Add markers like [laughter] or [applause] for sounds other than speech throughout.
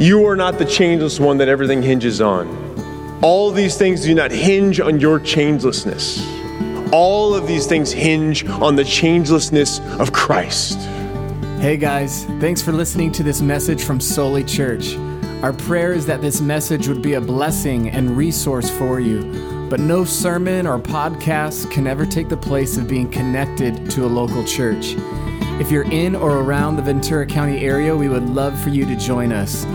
You are not the changeless one that everything hinges on. All these things do not hinge on your changelessness. All of these things hinge on the changelessness of Christ. Hey guys, thanks for listening to this message from Soli Church. Our prayer is that this message would be a blessing and resource for you. But no sermon or podcast can ever take the place of being connected to a local church. If you're in or around the Ventura County area, we would love for you to join us.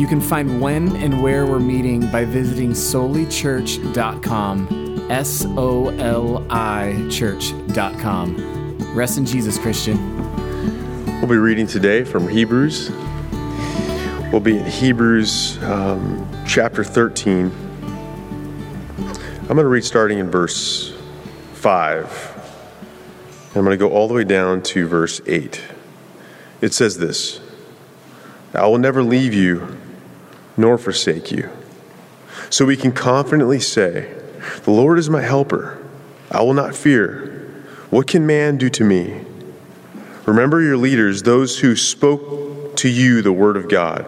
You can find when and where we're meeting by visiting solichurch.com. S O L I church.com. Rest in Jesus, Christian. We'll be reading today from Hebrews. We'll be in Hebrews um, chapter 13. I'm going to read starting in verse 5. I'm going to go all the way down to verse 8. It says this I will never leave you nor forsake you. So we can confidently say, The Lord is my helper. I will not fear. What can man do to me? Remember your leaders, those who spoke to you the word of God.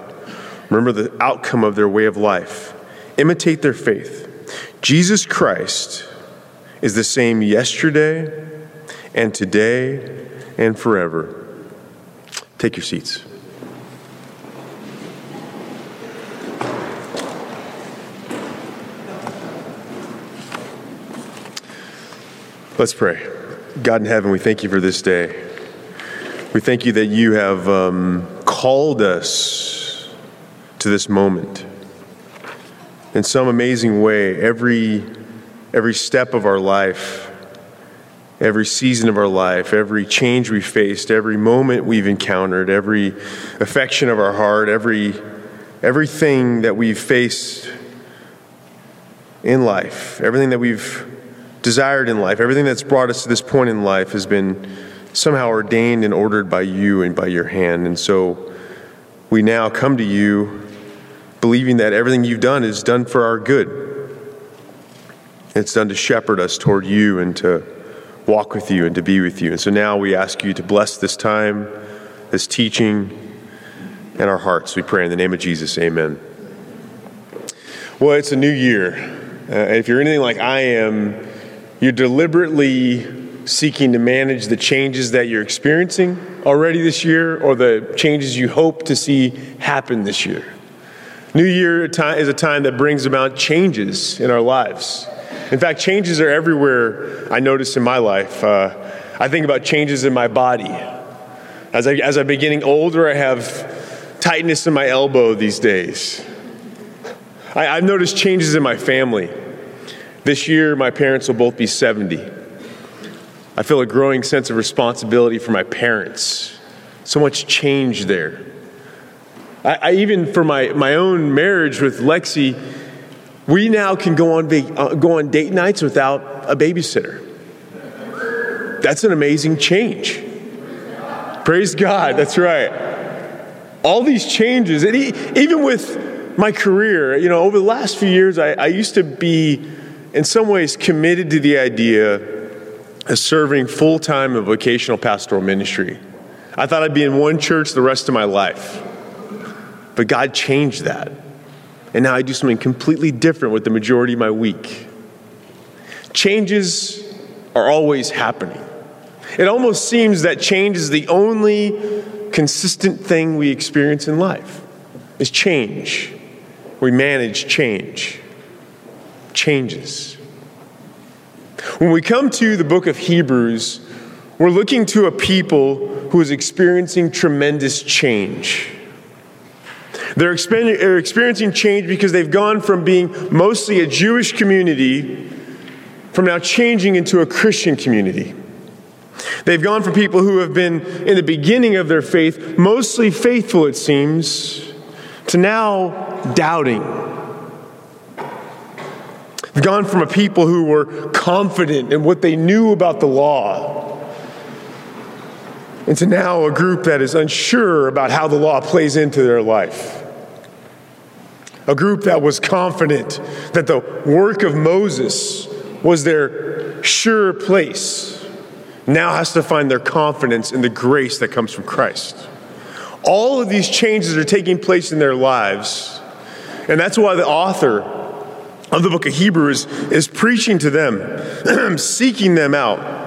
Remember the outcome of their way of life. Imitate their faith. Jesus Christ is the same yesterday and today and forever. Take your seats. Let's pray. God in heaven, we thank you for this day. We thank you that you have um, called us to this moment. In some amazing way, every, every step of our life, every season of our life, every change we faced, every moment we've encountered, every affection of our heart, every, everything that we've faced in life, everything that we've desired in life, everything that's brought us to this point in life has been somehow ordained and ordered by you and by your hand. And so we now come to you believing that everything you've done is done for our good. It's done to shepherd us toward you and to walk with you and to be with you. And so now we ask you to bless this time, this teaching, and our hearts. We pray in the name of Jesus. Amen. Well, it's a new year. Uh, if you're anything like I am, you're deliberately seeking to manage the changes that you're experiencing already this year or the changes you hope to see happen this year. New Year is a time that brings about changes in our lives. In fact, changes are everywhere I notice in my life. Uh, I think about changes in my body. As, I, as I'm getting older, I have tightness in my elbow these days. I, I've noticed changes in my family. This year, my parents will both be 70. I feel a growing sense of responsibility for my parents. So much change there. I, I even, for my, my own marriage with Lexi, we now can go on, uh, go on date nights without a babysitter. That's an amazing change. Praise God, that's right. All these changes, and even with my career, you know, over the last few years, I, I used to be in some ways committed to the idea of serving full time in vocational pastoral ministry. I thought I'd be in one church the rest of my life. But God changed that. And now I do something completely different with the majority of my week. Changes are always happening. It almost seems that change is the only consistent thing we experience in life. Is change. We manage change changes. When we come to the book of Hebrews, we're looking to a people who is experiencing tremendous change. They're experiencing change because they've gone from being mostly a Jewish community from now changing into a Christian community. They've gone from people who have been in the beginning of their faith mostly faithful, it seems, to now doubting We've gone from a people who were confident in what they knew about the law into now a group that is unsure about how the law plays into their life. A group that was confident that the work of Moses was their sure place now has to find their confidence in the grace that comes from Christ. All of these changes are taking place in their lives. And that's why the author of the book of Hebrews is preaching to them, [clears throat] seeking them out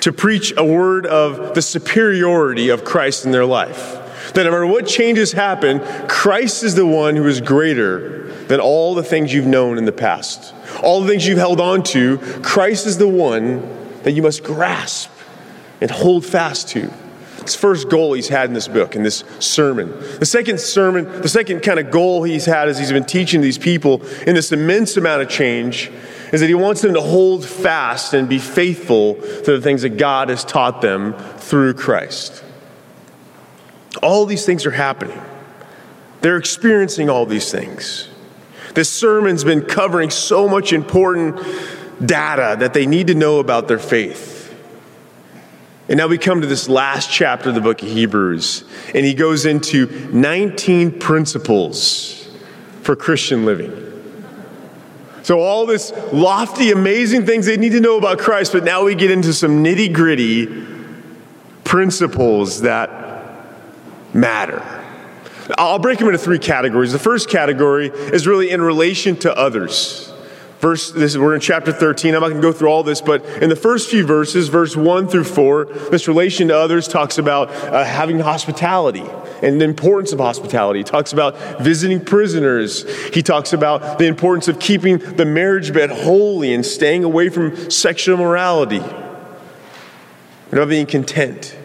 to preach a word of the superiority of Christ in their life. That no matter what changes happen, Christ is the one who is greater than all the things you've known in the past. All the things you've held on to, Christ is the one that you must grasp and hold fast to. First goal he's had in this book, in this sermon. The second sermon, the second kind of goal he's had as he's been teaching these people in this immense amount of change is that he wants them to hold fast and be faithful to the things that God has taught them through Christ. All these things are happening. They're experiencing all these things. This sermon's been covering so much important data that they need to know about their faith. And now we come to this last chapter of the book of Hebrews, and he goes into 19 principles for Christian living. So, all this lofty, amazing things they need to know about Christ, but now we get into some nitty gritty principles that matter. I'll break them into three categories. The first category is really in relation to others. Verse, this, we're in chapter 13. I'm not going to go through all this, but in the first few verses, verse 1 through 4, this relation to others talks about uh, having hospitality and the importance of hospitality. He talks about visiting prisoners. He talks about the importance of keeping the marriage bed holy and staying away from sexual immorality, and about being content.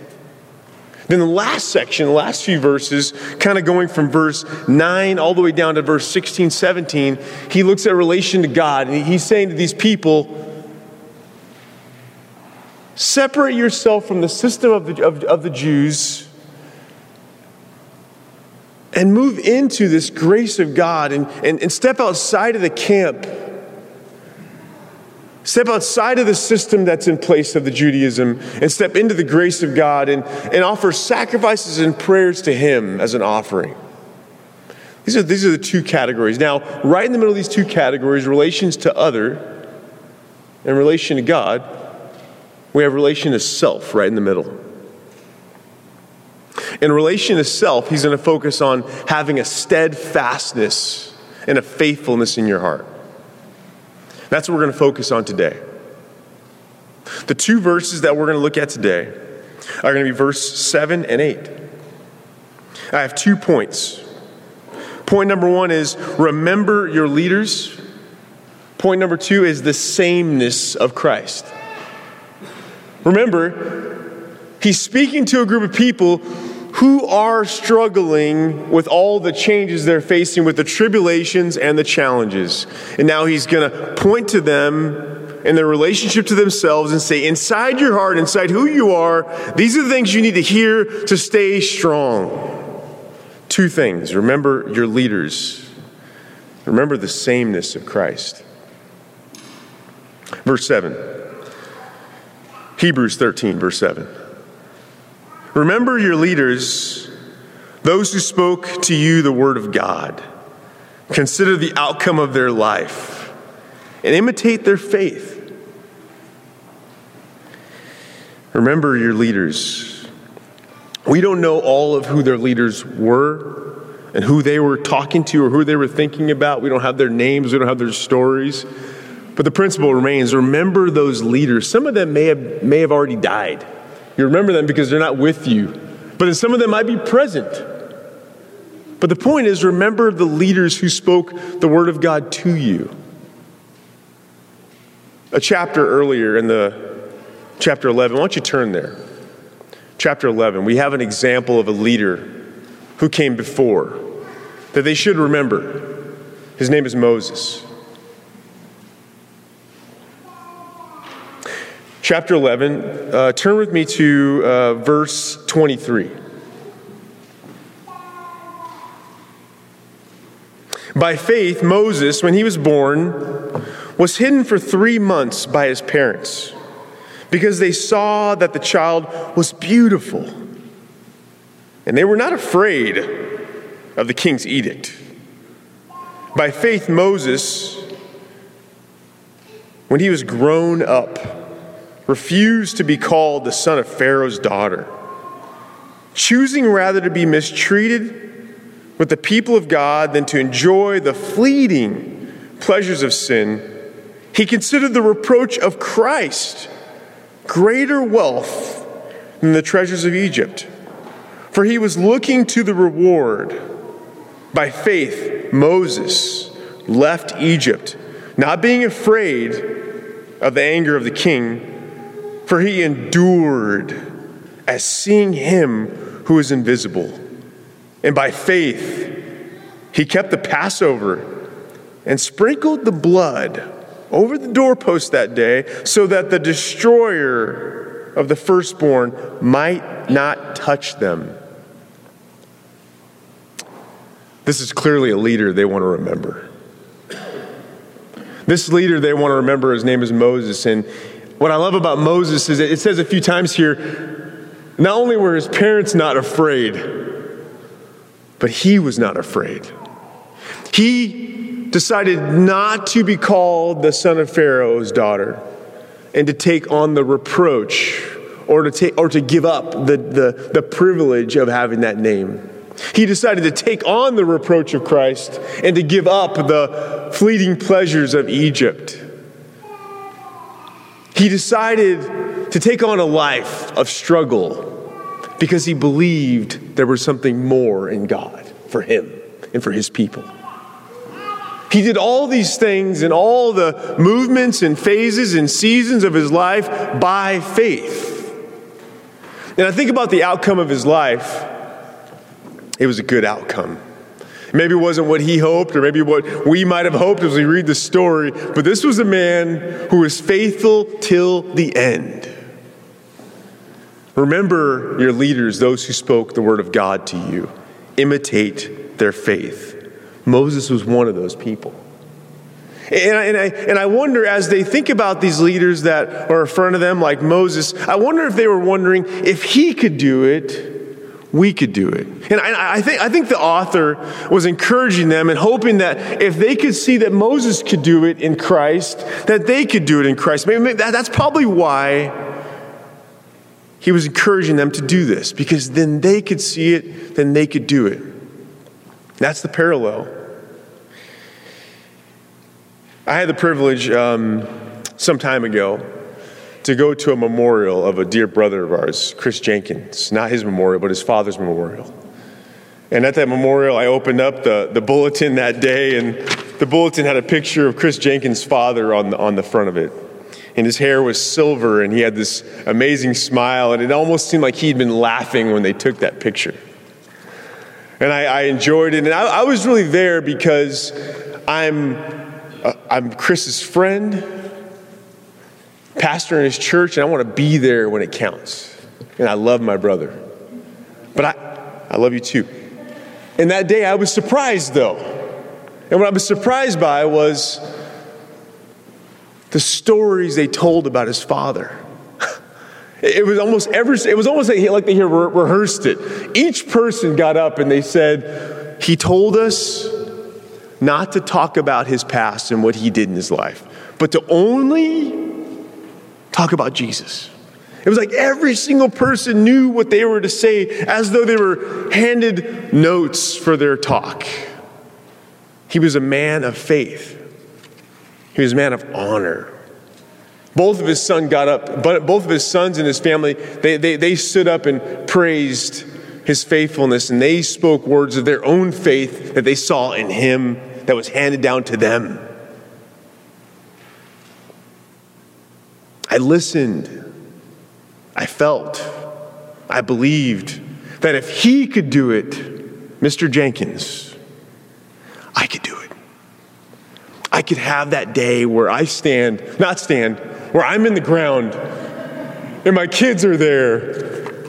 Then the last section, the last few verses, kind of going from verse 9 all the way down to verse 16, 17, he looks at relation to God and he's saying to these people, separate yourself from the system of the, of, of the Jews and move into this grace of God and, and, and step outside of the camp Step outside of the system that's in place of the Judaism and step into the grace of God and, and offer sacrifices and prayers to Him as an offering. These are, these are the two categories. Now, right in the middle of these two categories, relations to other and relation to God, we have relation to self right in the middle. In relation to self, he's going to focus on having a steadfastness and a faithfulness in your heart. That's what we're going to focus on today. The two verses that we're going to look at today are going to be verse 7 and 8. I have two points. Point number one is remember your leaders. Point number two is the sameness of Christ. Remember, he's speaking to a group of people who are struggling with all the changes they're facing with the tribulations and the challenges. And now he's going to point to them in their relationship to themselves and say, inside your heart, inside who you are, these are the things you need to hear to stay strong. Two things remember your leaders, remember the sameness of Christ. Verse 7. Hebrews 13, verse 7. Remember your leaders, those who spoke to you the word of God. Consider the outcome of their life and imitate their faith. Remember your leaders. We don't know all of who their leaders were and who they were talking to or who they were thinking about. We don't have their names, we don't have their stories. But the principle remains remember those leaders. Some of them may have, may have already died. You remember them because they're not with you. But then some of them might be present. But the point is remember the leaders who spoke the word of God to you. A chapter earlier in the chapter 11, why don't you turn there? Chapter 11, we have an example of a leader who came before that they should remember. His name is Moses. Chapter 11, uh, turn with me to uh, verse 23. By faith, Moses, when he was born, was hidden for three months by his parents because they saw that the child was beautiful. And they were not afraid of the king's edict. By faith, Moses, when he was grown up, refused to be called the son of Pharaoh's daughter, choosing rather to be mistreated with the people of God than to enjoy the fleeting pleasures of sin, he considered the reproach of Christ greater wealth than the treasures of Egypt. For he was looking to the reward. By faith, Moses left Egypt, not being afraid of the anger of the king, for he endured as seeing him who is invisible. And by faith, he kept the Passover and sprinkled the blood over the doorpost that day so that the destroyer of the firstborn might not touch them. This is clearly a leader they want to remember. This leader they want to remember, his name is Moses. And what I love about Moses is that it says a few times here not only were his parents not afraid, but he was not afraid. He decided not to be called the son of Pharaoh's daughter and to take on the reproach or to, take, or to give up the, the, the privilege of having that name. He decided to take on the reproach of Christ and to give up the fleeting pleasures of Egypt. He decided to take on a life of struggle because he believed there was something more in God for him and for his people. He did all these things in all the movements and phases and seasons of his life by faith. And I think about the outcome of his life it was a good outcome. Maybe it wasn't what he hoped, or maybe what we might have hoped as we read the story, but this was a man who was faithful till the end. Remember your leaders, those who spoke the word of God to you. Imitate their faith. Moses was one of those people. And I, and, I, and I wonder as they think about these leaders that are in front of them, like Moses, I wonder if they were wondering if he could do it we could do it. And I, I, think, I think the author was encouraging them and hoping that if they could see that Moses could do it in Christ, that they could do it in Christ. Maybe, maybe that, that's probably why he was encouraging them to do this, because then they could see it, then they could do it. That's the parallel. I had the privilege um, some time ago to go to a memorial of a dear brother of ours, Chris Jenkins. Not his memorial, but his father's memorial. And at that memorial, I opened up the, the bulletin that day, and the bulletin had a picture of Chris Jenkins' father on the, on the front of it. And his hair was silver, and he had this amazing smile, and it almost seemed like he'd been laughing when they took that picture. And I, I enjoyed it, and I, I, was really there because I'm, uh, I'm Chris's friend, pastor in his church, and I want to be there when it counts. And I love my brother. But I, I love you too. And that day I was surprised though. And what I was surprised by was the stories they told about his father. [laughs] It was almost every, it was almost like they rehearsed it. Each person got up and they said, He told us not to talk about his past and what he did in his life, but to only talk about Jesus. It was like every single person knew what they were to say as though they were handed notes for their talk. He was a man of faith, he was a man of honor. Both of his sons got up, but both of his sons and his family, they, they, they stood up and praised his faithfulness, and they spoke words of their own faith that they saw in him that was handed down to them. Listened. I felt. I believed that if he could do it, Mr. Jenkins, I could do it. I could have that day where I stand, not stand, where I'm in the ground and my kids are there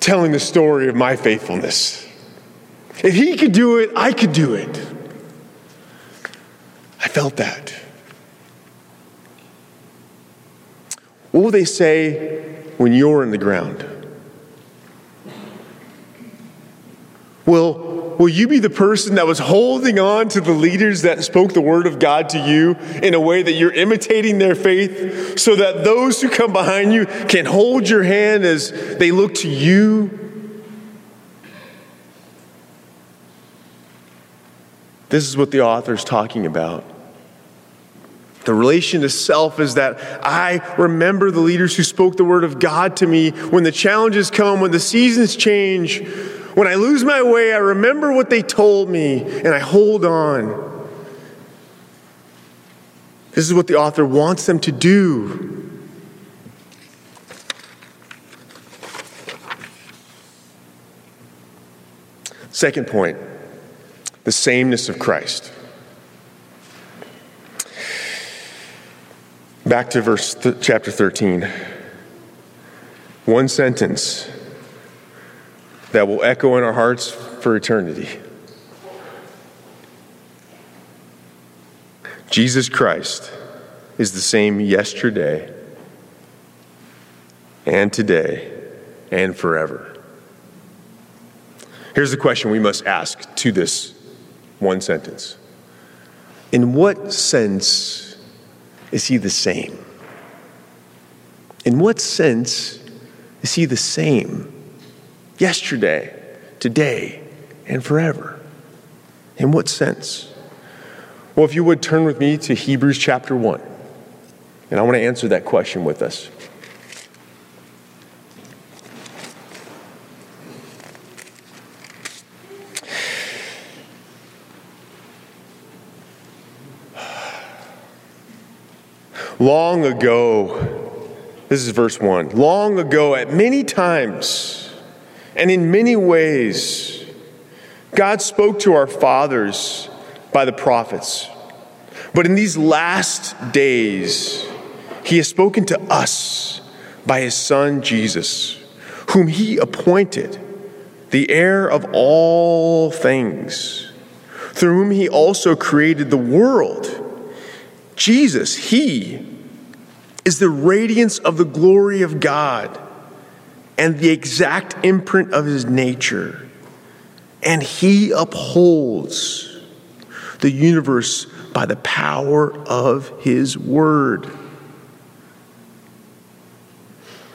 telling the story of my faithfulness. If he could do it, I could do it. I felt that. What will they say when you're in the ground? Will will you be the person that was holding on to the leaders that spoke the word of God to you in a way that you're imitating their faith so that those who come behind you can hold your hand as they look to you? This is what the author is talking about. The relation to self is that I remember the leaders who spoke the word of God to me when the challenges come, when the seasons change, when I lose my way, I remember what they told me and I hold on. This is what the author wants them to do. Second point the sameness of Christ. Back to verse th- chapter 13. One sentence that will echo in our hearts for eternity. Jesus Christ is the same yesterday and today and forever. Here's the question we must ask to this one sentence In what sense is he the same? In what sense is he the same yesterday, today, and forever? In what sense? Well, if you would turn with me to Hebrews chapter 1, and I want to answer that question with us. Long ago, this is verse 1. Long ago, at many times and in many ways, God spoke to our fathers by the prophets. But in these last days, He has spoken to us by His Son Jesus, whom He appointed the heir of all things, through whom He also created the world. Jesus, He is the radiance of the glory of God and the exact imprint of His nature. And He upholds the universe by the power of His Word.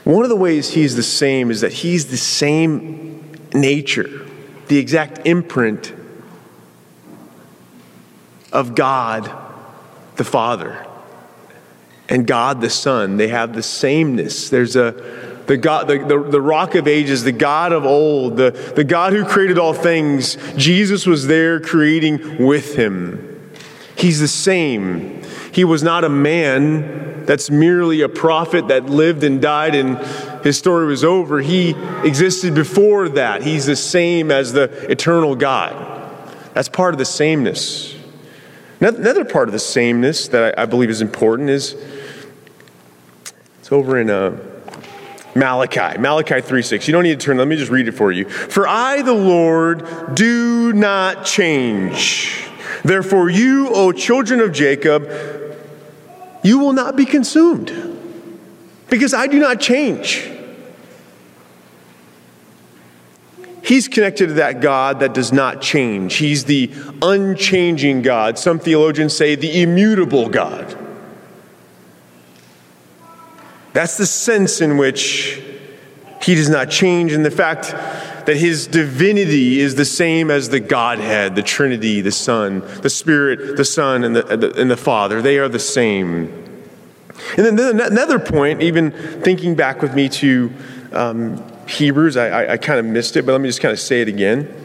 One of the ways He's the same is that He's the same nature, the exact imprint of God the Father and God the Son. They have the sameness. There's a the God, the, the, the, rock of ages, the God of old, the, the God who created all things. Jesus was there creating with him. He's the same. He was not a man that's merely a prophet that lived and died and his story was over. He existed before that. He's the same as the eternal God. That's part of the sameness. Another part of the sameness that I, believe is important is it's over in uh, Malachi, Malachi 3 6. You don't need to turn, let me just read it for you. For I, the Lord, do not change. Therefore, you, O children of Jacob, you will not be consumed, because I do not change. He's connected to that God that does not change. He's the unchanging God. Some theologians say the immutable God. That's the sense in which he does not change, and the fact that his divinity is the same as the Godhead, the Trinity, the Son, the Spirit, the Son, and the, and the Father. They are the same. And then another point, even thinking back with me to um, Hebrews, I, I, I kind of missed it, but let me just kind of say it again.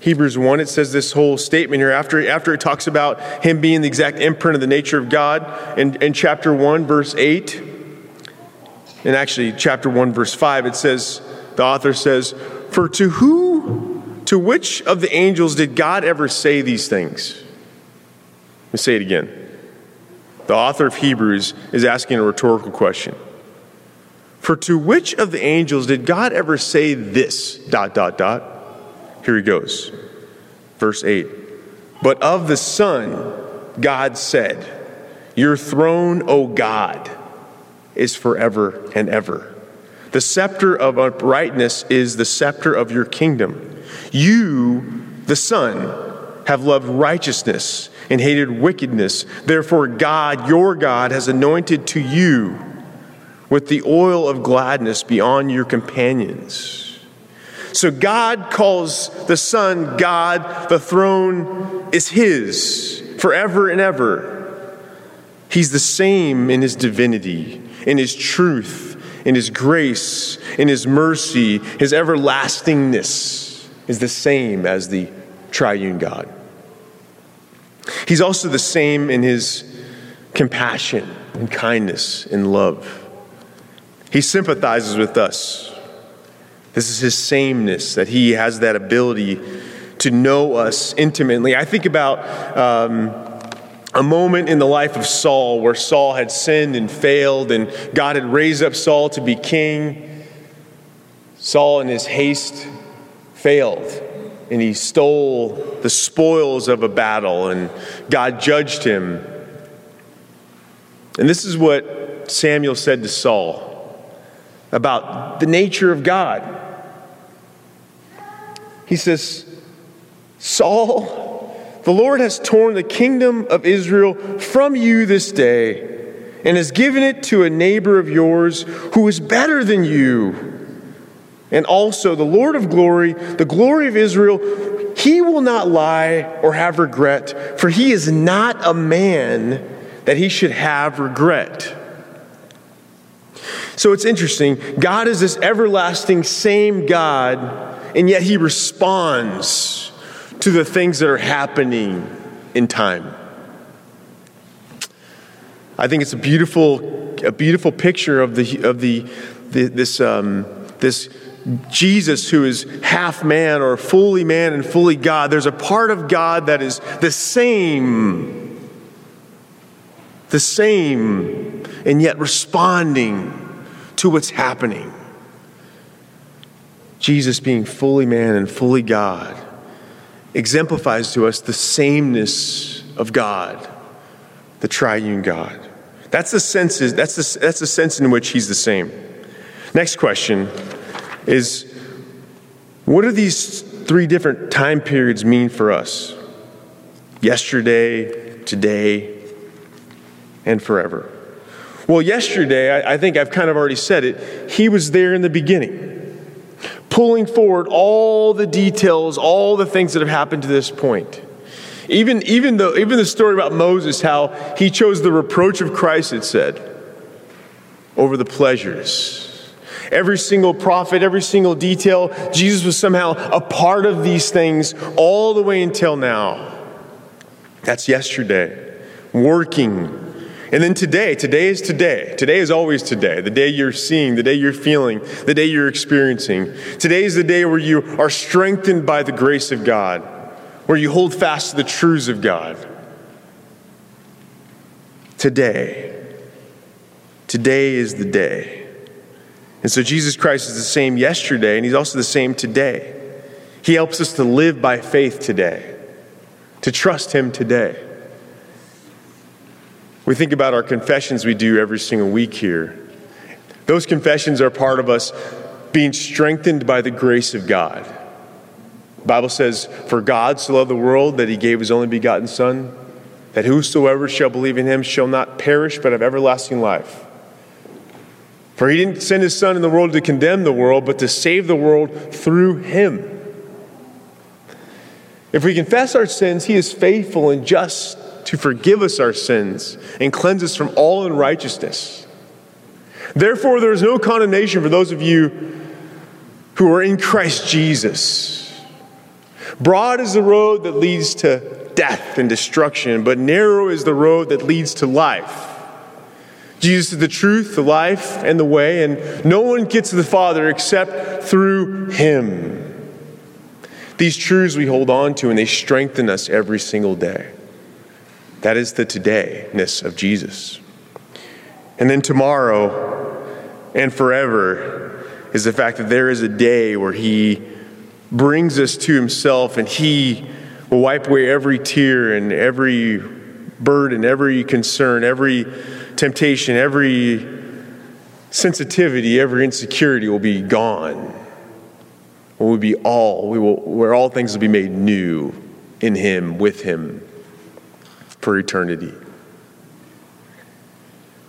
Hebrews 1, it says this whole statement here after, after it talks about him being the exact imprint of the nature of God. In, in chapter 1, verse 8, and actually chapter 1, verse 5, it says, the author says, For to who, to which of the angels did God ever say these things? Let me say it again. The author of Hebrews is asking a rhetorical question. For to which of the angels did God ever say this? Dot, dot, dot. Here he goes. Verse 8. But of the Son, God said, Your throne, O God, is forever and ever. The scepter of uprightness is the scepter of your kingdom. You the Son, have loved righteousness and hated wickedness. Therefore, God, your God, has anointed to you with the oil of gladness beyond your companions. So God calls the Son God, the throne is His forever and ever. He's the same in His divinity, in His truth, in His grace, in His mercy, His everlastingness is the same as the triune God. He's also the same in His compassion and kindness and love. He sympathizes with us. This is his sameness, that he has that ability to know us intimately. I think about um, a moment in the life of Saul where Saul had sinned and failed, and God had raised up Saul to be king. Saul, in his haste, failed, and he stole the spoils of a battle, and God judged him. And this is what Samuel said to Saul about the nature of God. He says, Saul, the Lord has torn the kingdom of Israel from you this day and has given it to a neighbor of yours who is better than you. And also, the Lord of glory, the glory of Israel, he will not lie or have regret, for he is not a man that he should have regret. So it's interesting. God is this everlasting same God, and yet he responds to the things that are happening in time. I think it's a beautiful, a beautiful picture of the of the, the this um, this Jesus who is half man or fully man and fully God. There's a part of God that is the same, the same, and yet responding to what's happening. Jesus, being fully man and fully God, exemplifies to us the sameness of God, the triune God. That's the sense, that's the, that's the sense in which he's the same. Next question is what do these three different time periods mean for us? Yesterday, today, and forever. Well, yesterday, I, I think I've kind of already said it, he was there in the beginning, pulling forward all the details, all the things that have happened to this point. Even, even, the, even the story about Moses, how he chose the reproach of Christ, it said, over the pleasures. Every single prophet, every single detail, Jesus was somehow a part of these things all the way until now. That's yesterday, working and then today, today is today. Today is always today. The day you're seeing, the day you're feeling, the day you're experiencing. Today is the day where you are strengthened by the grace of God, where you hold fast to the truths of God. Today. Today is the day. And so Jesus Christ is the same yesterday, and he's also the same today. He helps us to live by faith today, to trust him today. We think about our confessions we do every single week here. Those confessions are part of us being strengthened by the grace of God. The Bible says, For God so loved the world that he gave his only begotten Son, that whosoever shall believe in him shall not perish but have everlasting life. For he didn't send his Son in the world to condemn the world, but to save the world through him. If we confess our sins, he is faithful and just to forgive us our sins and cleanse us from all unrighteousness. Therefore, there is no condemnation for those of you who are in Christ Jesus. Broad is the road that leads to death and destruction, but narrow is the road that leads to life. Jesus is the truth, the life, and the way, and no one gets to the Father except through Him. These truths we hold on to, and they strengthen us every single day. That is the todayness of Jesus. And then tomorrow and forever is the fact that there is a day where He brings us to Himself and He will wipe away every tear and every burden, every concern, every temptation, every sensitivity, every insecurity will be gone. Will be all, we will, where all things will be made new in Him, with Him, for eternity.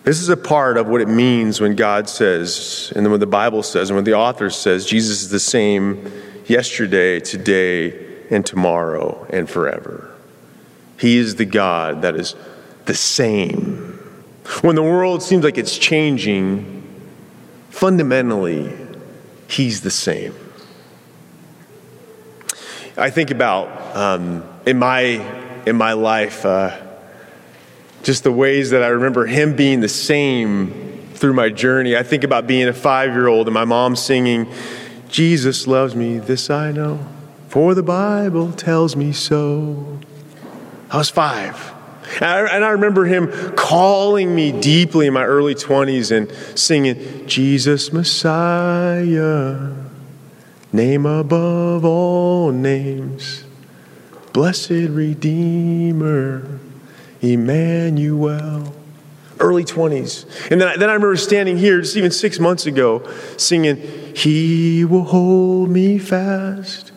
This is a part of what it means when God says, and then when the Bible says, and when the author says, Jesus is the same yesterday, today, and tomorrow, and forever. He is the God that is the same. When the world seems like it's changing, fundamentally, He's the same. I think about um, in my in my life. Uh, just the ways that I remember him being the same through my journey. I think about being a five year old and my mom singing, Jesus loves me, this I know, for the Bible tells me so. I was five. And I, and I, remember him calling me deeply in my early 20s and singing, Jesus Messiah, name above all names, blessed Redeemer. Emmanuel. Early 20s. And then I, then I remember standing here just even six months ago singing, He will hold me fast.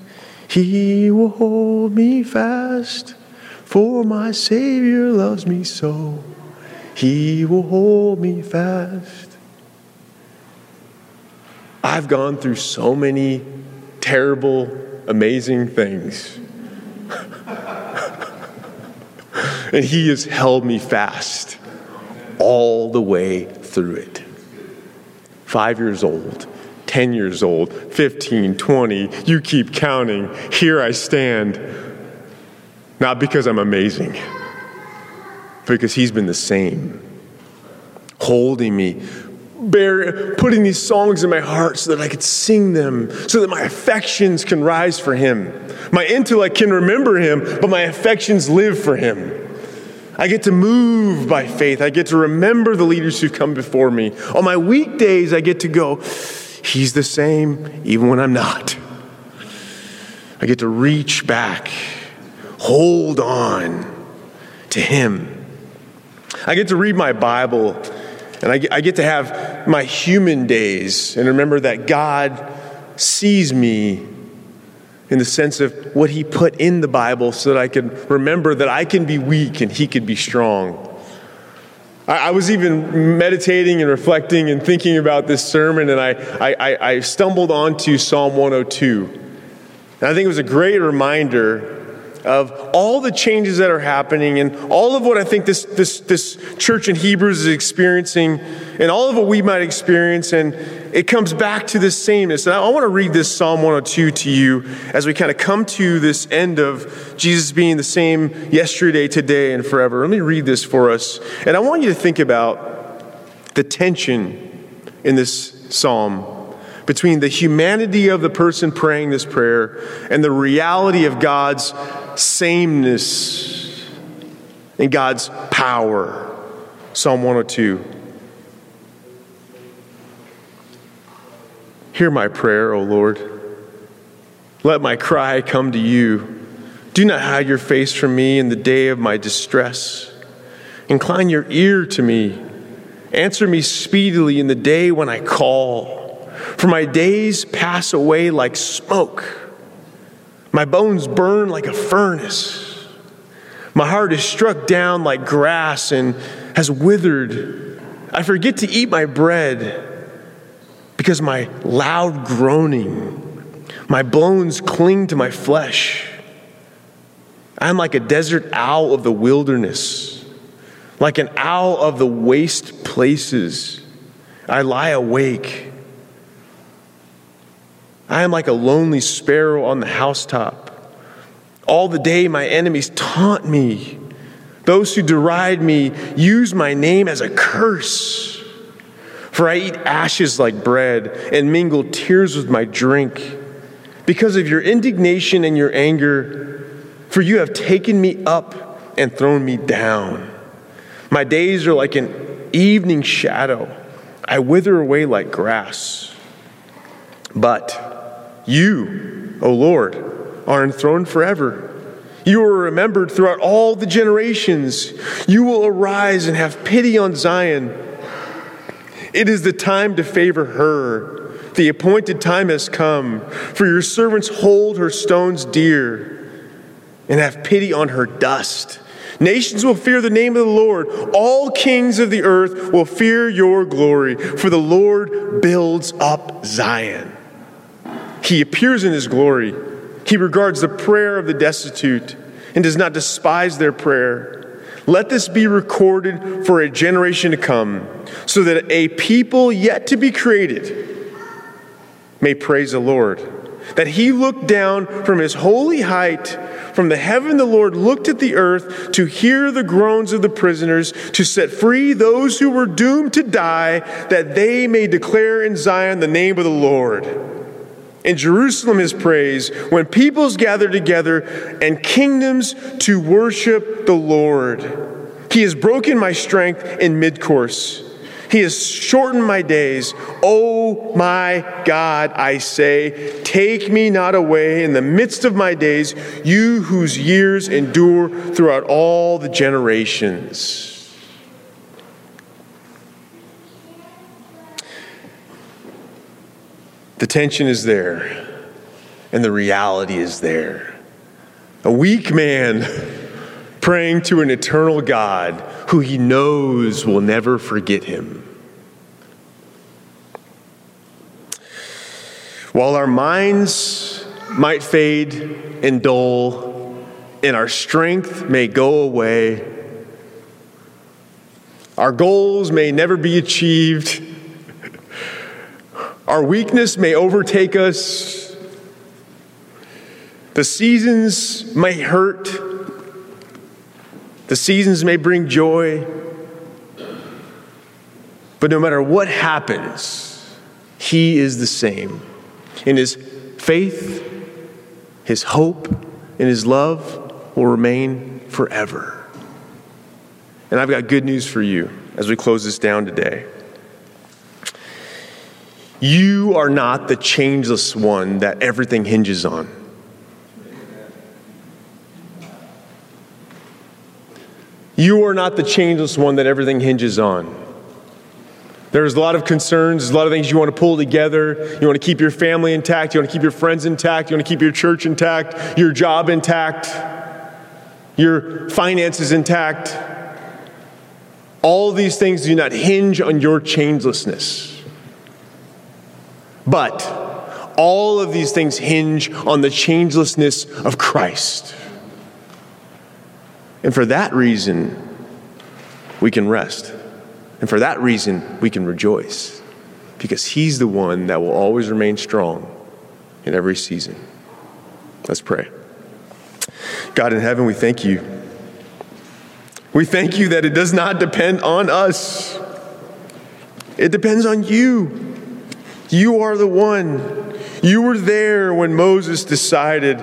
He will hold me fast. For my Savior loves me so. He will hold me fast. I've gone through so many terrible, amazing things. And He has held me fast all the way through it. Five years old, 10 years old, 15, 20, you keep counting. Here I stand. Not because I'm amazing, because He's been the same, holding me, bear, putting these songs in my heart so that I could sing them, so that my affections can rise for Him. My intellect can remember Him, but my affections live for Him. I get to move by faith. I get to remember the leaders who've come before me. On my weekdays, I get to go, He's the same, even when I'm not. I get to reach back, hold on to Him. I get to read my Bible, and I get, I get to have my human days and remember that God sees me in the sense of what he put in the Bible so that I could remember that I can be weak and he could be strong. I, was even meditating and reflecting and thinking about this sermon, and I, I, I stumbled onto Psalm 102. And I think it was a great reminder of all the changes that are happening and all of what I think this, this, this church in Hebrews is experiencing and all of what we might experience. And it comes back to this sameness. And I, I want to read this Psalm 102 to you as we kind of come to this end of Jesus being the same yesterday, today, and forever. Let me read this for us. And I want you to think about the tension in this psalm between the humanity of the person praying this prayer and the reality of God's sameness and God's power. Psalm 102. Hear my prayer, O Lord. Let my cry come to you. Do not hide your face from me in the day of my distress. Incline your ear to me. Answer me speedily in the day when I call. For my days pass away like smoke, my bones burn like a furnace. My heart is struck down like grass and has withered. I forget to eat my bread because my loud groaning, my bones cling to my flesh. I am like a desert owl of the wilderness, like an owl of the waste places. I lie awake I am like a lonely sparrow on the housetop. All the day my enemies taunt me. Those who deride me use my name as a curse. For I eat ashes like bread and mingle tears with my drink. Because of your indignation and your anger, for you have taken me up and thrown me down. My days are like an evening shadow. I wither away like grass. But you, O Lord, are enthroned forever. You are remembered throughout all the generations. You will arise and have pity on Zion. It is the time to favor her, The appointed time has come, for your servants hold her stones dear and have pity on her dust. Nations will fear the name of the Lord. All kings of the earth will fear your glory, for the Lord builds up Zion. He appears in his glory. He regards the prayer of the destitute and does not despise their prayer. Let this be recorded for a generation to come, so that a people yet to be created may praise the Lord. That he looked down from his holy height from the heaven, the Lord looked at the earth to hear the groans of the prisoners, to set free those who were doomed to die, that they may declare in Zion the name of the Lord. In Jerusalem is praise, when peoples gather together and kingdoms to worship the Lord. He has broken my strength in midcourse. He has shortened my days. Oh my God, I say, take me not away in the midst of my days, you whose years endure throughout all the generations. The tension is there, and the reality is there. A weak man [laughs] praying to an eternal God who he knows will never forget him. While our minds might fade and dull, and our strength may go away, our goals may never be achieved, our weakness may overtake us, the seasons may hurt the seasons may bring joy, but no matter what happens, He is the same. In His faith, His hope, and His love will remain forever. And I've got good news for you as we close this down today. You are not the changeless one that everything hinges on. You are not the changeless one that everything hinges on. There's a lot of concerns, there's a lot of things you want to pull together. You want to keep your family intact, you want to keep your friends intact, you want to keep your church intact, your job intact, your finances intact. All these things do not hinge on your changelessness. But all of these things hinge on the changelessness of Christ. And for that reason, we can rest. And for that reason, we can rejoice. Because He's the one that will always remain strong in every season. Let's pray. God in heaven, we thank you. We thank you that it does not depend on us, it depends on you. You are the one. You were there when Moses decided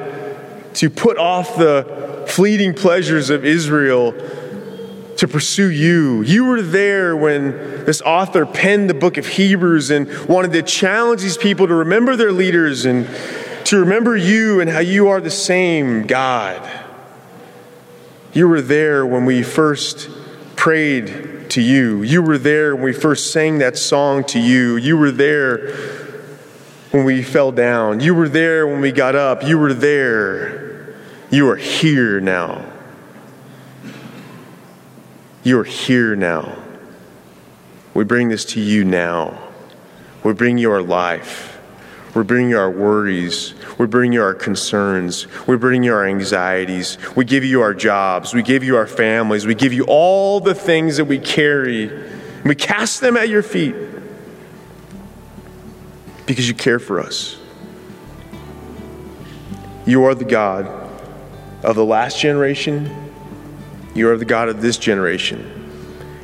to put off the fleeting pleasures of Israel to pursue you. You were there when this author penned the book of Hebrews and wanted to challenge these people to remember their leaders and to remember you and how you are the same God. You were there when we first prayed to you. You were there when we first sang that song to you. You were there when we fell down. You were there when we got up. You were there you are here now. You are here now. We bring this to you now. We bring you our life. We bring you our worries. We bring you our concerns. We bring you our anxieties. We give you our jobs. We give you our families. We give you all the things that we carry. We cast them at your feet because you care for us. You are the God of the last generation, you are the God of this generation.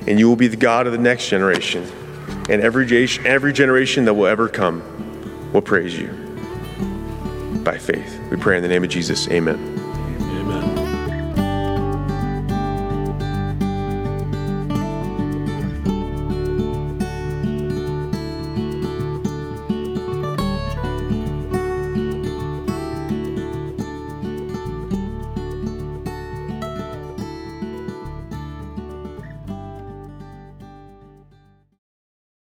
And you will be the God of the next generation. And every, every generation that will ever come will praise you by faith. We pray in the name of Jesus. Amen.